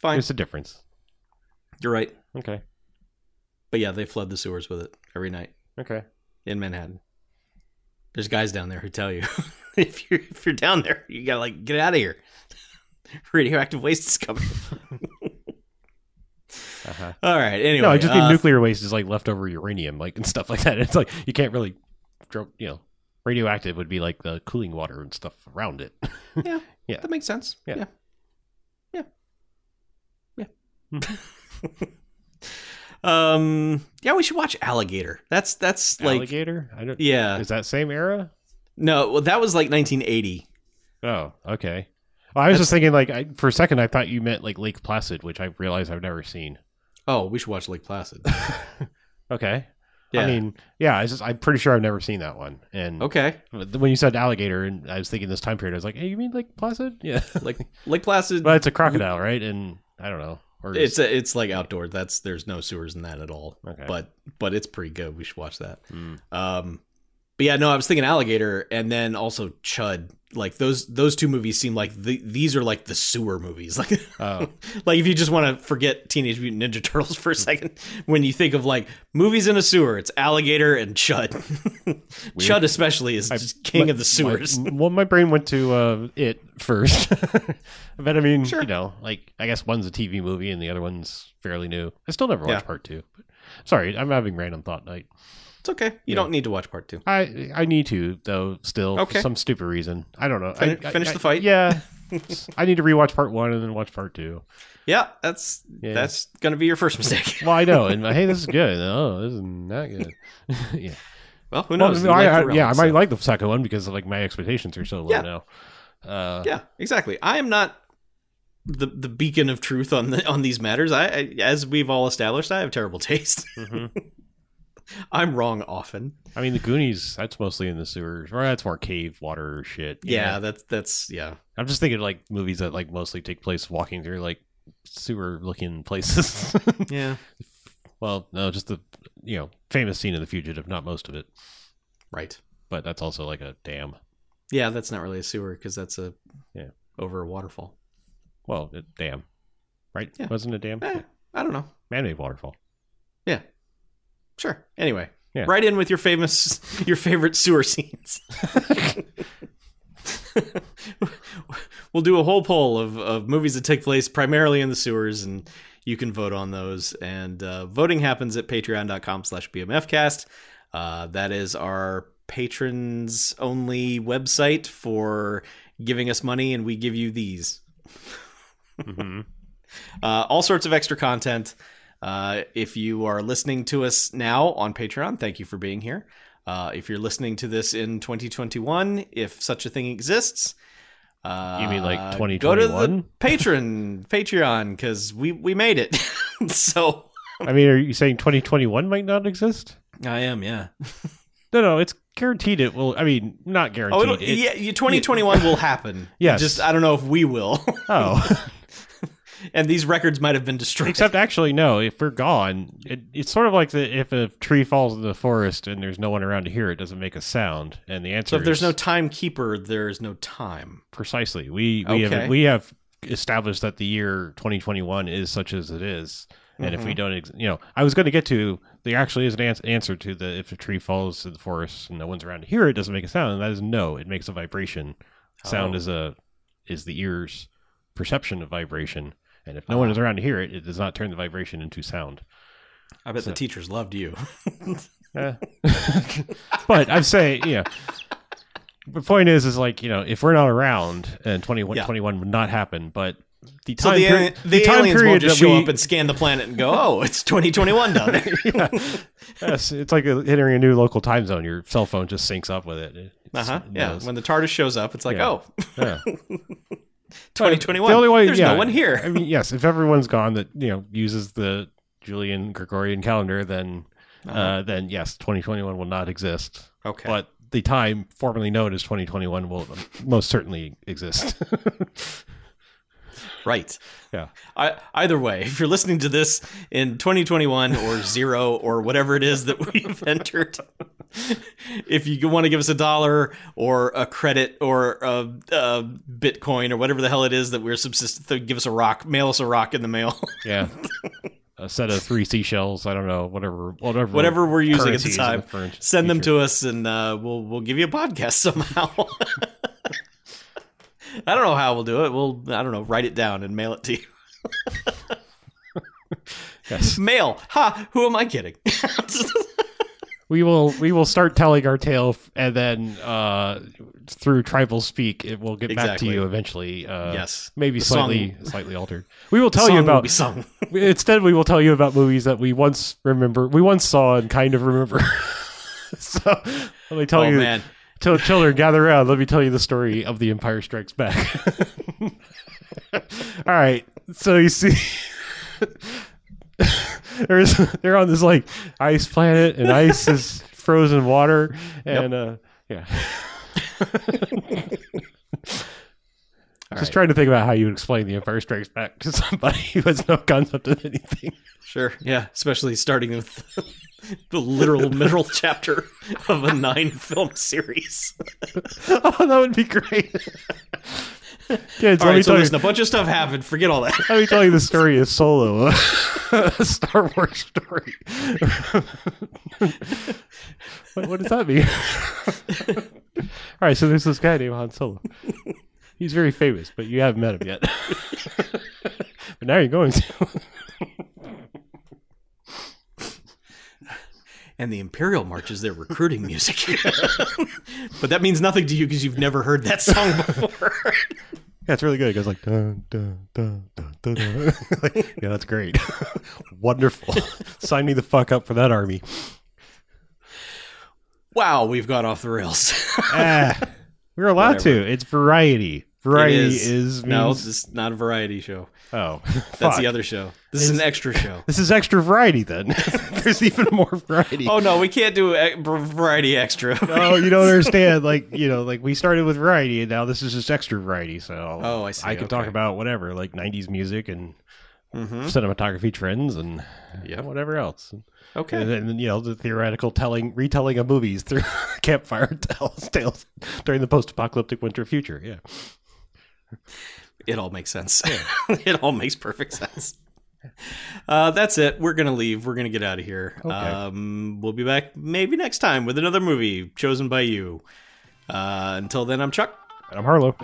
Fine, there's a difference. You're right. Okay. But yeah, they flood the sewers with it every night Okay. in Manhattan. There's guys down there who tell you *laughs* if you're if you're down there, you gotta like get out of here. *laughs* Radioactive waste is coming. *laughs* Uh-huh. All right. Anyway, no, I just mean uh, nuclear waste is like leftover uranium, like and stuff like that. It's like you can't really, dro- you know, radioactive would be like the cooling water and stuff around it. Yeah, Yeah. that makes sense. Yeah. Yeah, yeah, yeah. *laughs* um, yeah, we should watch Alligator. That's that's like Alligator? I don't. yeah. Is that same era? No, well, that was like 1980. Oh, okay. Well, I was just thinking, like, I, for a second, I thought you meant like Lake Placid, which I realized I've never seen. Oh, we should watch Lake Placid. *laughs* Okay. Yeah. I mean, yeah, I just I'm pretty sure I've never seen that one. And okay, when you said alligator, and I was thinking this time period, I was like, hey, you mean Lake Placid? *laughs* Yeah. like Lake Placid. But it's a crocodile, right? And I don't know. Or it's a, it's like outdoor. That's there's no sewers in that at all. Okay. But but it's pretty good. We should watch that. Hmm. Um, but yeah, no, I was thinking alligator, and then also chud. Like those those two movies seem like the, these are like the sewer movies. *laughs* Like Oh. *laughs* like if you just want to forget Teenage Mutant Ninja Turtles *laughs* for a second, when you think of like movies in a sewer, it's Alligator and Chud. Chud especially is just king My- of the sewers. My, well, my brain went to uh, it first, but I mean, Sure. you know, like I guess one's a TV movie and the other one's fairly new. I still never watched Yeah. part two. But, sorry, I'm having random thought night. It's okay. You Yeah. don't need to watch part two. I I need to though. Still, Okay. for some stupid reason. I don't know. Fin- I, I- finish I- the fight? Yeah, *laughs* I need to rewatch part one and then watch part two. Yeah, that's Yeah. that's gonna be your first mistake. *laughs* Well, I know, and *laughs* hey, this is good. Oh, this is not good. yeah, well, who knows? You I, like I- yeah, I might like the second one because like my expectations are so low Yeah. now. Uh, Yeah, exactly. I am not the the beacon of truth on the on these matters. I, I as we've all established, I have terrible taste. mhm. I'm wrong often. I mean, the Goonies. That's mostly in the sewers, or that's more cave water shit. Yeah, know? that's that's yeah. I'm just thinking like movies that like mostly take place walking through like sewer looking places. *laughs* Yeah. well, no, just the you know famous scene of The Fugitive, not most of it, Right. but that's also like a dam. Yeah, that's not really a sewer because that's a Yeah. over a waterfall. Well, a dam, right? Yeah. Wasn't a dam? Eh, I don't know. Man-made waterfall. Yeah. Sure. Anyway, Yeah. write in with your famous *laughs* your favorite sewer scenes. *laughs* we'll do a whole poll of, of movies that take place primarily in the sewers and you can vote on those and uh, voting happens at patreon.com slash bmfcast uh, that is our patrons only website for giving us money and we give you these hmm *laughs* uh, all sorts of extra content. Uh, if you are listening to us now on Patreon, thank you for being here. Uh, if you're listening to this in 2021, if such a thing exists, uh, You mean like 2021? Go to the 2021? patron Patreon because we we made it. *laughs* so I mean, are you saying 2021 might not exist? I am, yeah. No, no, it's guaranteed. It will. I mean, not Oh, guaranteed. it'll, It- yeah. you- 2021 will happen. *laughs* Yes. just I don't know if we will. Oh, *laughs* and these records might have been destroyed. except actually, no. If we're gone, it, it's sort of like the, if a tree falls in the forest and there's no one around to hear it, doesn't make a sound. And the answer so if there's is no timekeeper, there's no time. precisely. We we Okay. have we have established that the year 2021 is such as it is. And if Mm-hmm. we don't, ex- you know, I was going to get to there actually is an ans- answer to the if a tree falls in the forest and no one's around to hear it, it doesn't make a sound. And that is no, it makes a vibration. Sound Oh. is a is the ear's perception of vibration, and if no one Ah. is around to hear it, it does not turn the vibration into sound. I bet So- the teachers loved you. *laughs* *laughs* But I'm saying, yeah. The point is, is like you know, if we're not around and 21, Yeah. 21 would not happen, but the So time, the, peri- the, time aliens period won't just that show we, up and scan the planet and go, "Oh, it's 2021 down there." *laughs* yeah. yes, it's like entering a new local time zone. Your cell phone just syncs up with it. It Uh huh. Yeah. knows. When the TARDIS shows up, it's like, Yeah. "Oh, Yeah. 2021." The only way, There's yeah, no one here. I mean, yes, if everyone's gone that you know uses the Julian Gregorian calendar, then uh Uh-huh. then yes, 2021 will not exist. okay. But the time formerly known as 2021 will most certainly exist. *laughs* right. Yeah. I, either way, if you're listening to this in 2021 or zero or whatever it is that *laughs* we've entered, *laughs* if you want to give us a dollar or a credit or a, a Bitcoin or whatever the hell it is that we're subsisting, give us a rock, mail us a rock in the mail. *laughs* yeah. A set of three seashells. I don't know. Whatever. Whatever. whatever we're using at the time. fur- Send them to us, and uh, we'll we'll give you a podcast *laughs* somehow. I don't know how we'll do it. We'll I don't know. Write it down and mail it to you. Yes. Mail. Ha! Who am I kidding? We will. We will start telling our tale, and then uh, through tribal speak, it will get back to you eventually. Uh, yes. Maybe The slightly, slightly altered. We will tell you song about. *laughs* Instead, we will tell you about movies that we once remember, we once saw and kind of remember. *laughs* so let me tell oh you, man. Chil- children, gather around. Let me tell you the story of The Empire Strikes Back. *laughs* All right, so you see, *laughs* there's they're on this like ice planet, and ice is frozen water, and uh, yeah, *laughs* All Just right. trying to think about how you would explain the Empire Strikes Back to somebody *laughs* who has no concept of anything. Sure. Yeah. Especially starting with the literal middle chapter of a nine film series. oh, that would be great. Kids, All let, me. So tell you, a bunch of stuff happened. Forget all that. let me tell you the story of Solo, a *laughs* *laughs* Star Wars story. what, what does that mean? *laughs* all right, so there's this guy named Han Solo. He's very famous, but you haven't met him yet. but now you're going to. And the Imperial March is their recruiting music. *laughs* but that means nothing to you because you've never heard that song before. *laughs* Yeah, it's really good. It goes like dun dun dun dun dun. dun. *laughs* like, yeah, that's great. Wonderful. Sign me the fuck up for that army. wow, we've got off the rails. ah, we're allowed to. It's variety. Variety is, is. no, means, this is not a variety show. oh, *laughs* That's fuck. the other show. This is an extra show. *laughs* This is extra variety then. *laughs* There's even more variety. Oh no, we can't do a variety extra. Oh, you don't understand. Like you know, like we started with variety, and now this is just extra variety. So Oh, I see. I can talk about whatever, like '90s music and Mm-hmm. cinematography trends and Yeah. whatever else. Okay. And then you know the theoretical telling, retelling of movies through campfire tales, tales during the post-apocalyptic winter future. Yeah. *laughs* It all makes sense. *laughs* it all makes perfect sense. Uh, that's it. We're gonna leave. We're gonna get out of here. Okay. Um, we'll be back maybe next time with another movie chosen by you. Uh, until then, I'm Chuck, And I'm Harlow.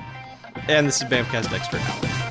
and this is Bamcast Extra.